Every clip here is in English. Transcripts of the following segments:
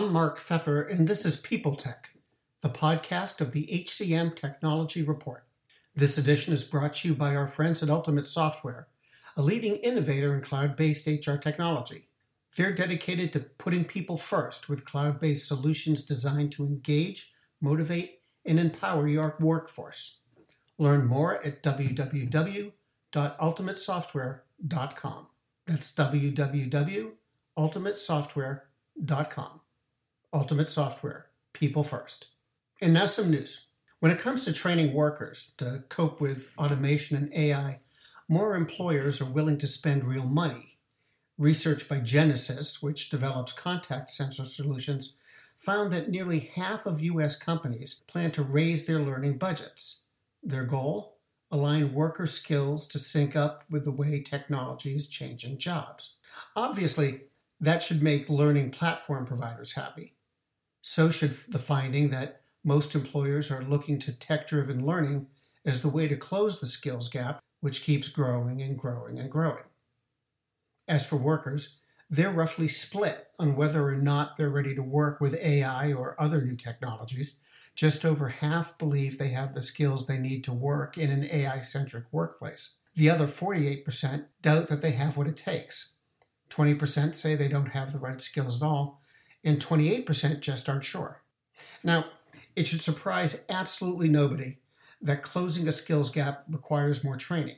I'm Mark Feffer, and this is People Tech, the podcast of the HCM Technology Report. This edition is brought to you by our friends at Ultimate Software, a leading innovator in cloud based HR technology. They're dedicated to putting people first with cloud based solutions designed to engage, motivate, and empower your workforce. Learn more at www.ultimatesoftware.com. That's www.ultimatesoftware.com. Ultimate Software, people first. And now some news. When it comes to training workers to cope with automation and AI, more employers are willing to spend real money. Research by Genesys, which develops contact center solutions, found that nearly half of U.S. companies plan to raise their learning budgets. Their goal? Align worker skills to sync up with the way technology is changing jobs. Obviously, that should make learning platform providers happy. So should the finding that most employers are looking to tech driven learning as the way to close the skills gap, which keeps growing and growing and growing. As for workers, they're roughly split on whether or not they're ready to work with AI or other new technologies. Just over half believe they have the skills they need to work in an AI centric workplace. The other 48% doubt that they have what it takes. 20% say they don't have the right skills at all, and 28% just aren't sure. Now, it should surprise absolutely nobody that closing a skills gap requires more training.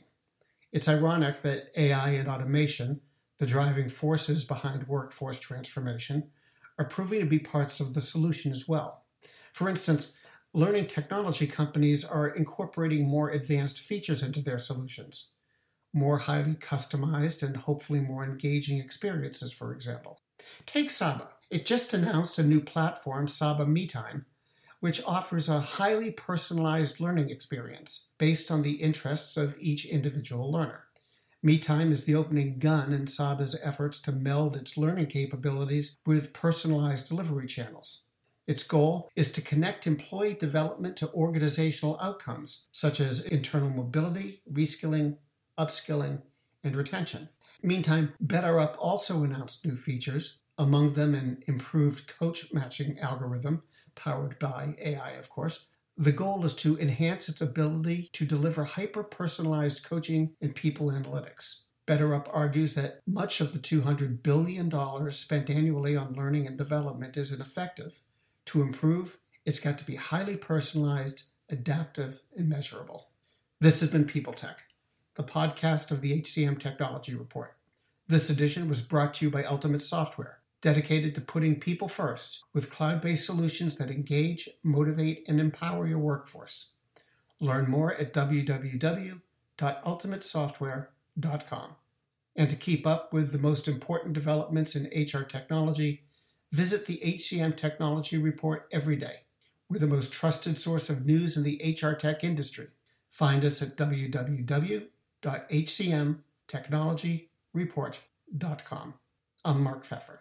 It's ironic that AI and automation, the driving forces behind workforce transformation, are proving to be parts of the solution as well. For instance, learning technology companies are incorporating more advanced features into their solutions, more highly customized and hopefully more engaging experiences, for example. Take Saba. It just announced a new platform, Saba MeTime, which offers a highly personalized learning experience based on the interests of each individual learner. MeTime is the opening gun in Saba's efforts to meld its learning capabilities with personalized delivery channels. Its goal is to connect employee development to organizational outcomes, such as internal mobility, reskilling, upskilling, and retention. Meantime, BetterUp also announced new features among them an improved coach matching algorithm powered by AI, of course. The goal is to enhance its ability to deliver hyper personalized coaching and people analytics. BetterUp argues that much of the $200 billion spent annually on learning and development is ineffective. To improve, it's got to be highly personalized, adaptive, and measurable. This has been People Tech, the podcast of the HCM Technology Report. This edition was brought to you by Ultimate Software dedicated to putting people first with cloud based solutions that engage, motivate, and empower your workforce. Learn more at www.ultimatesoftware.com. And to keep up with the most important developments in HR technology, visit the HCM Technology Report every day. We're the most trusted source of news in the HR tech industry. Find us at www.hcmtechnologyreport.com. I'm Mark Feffer.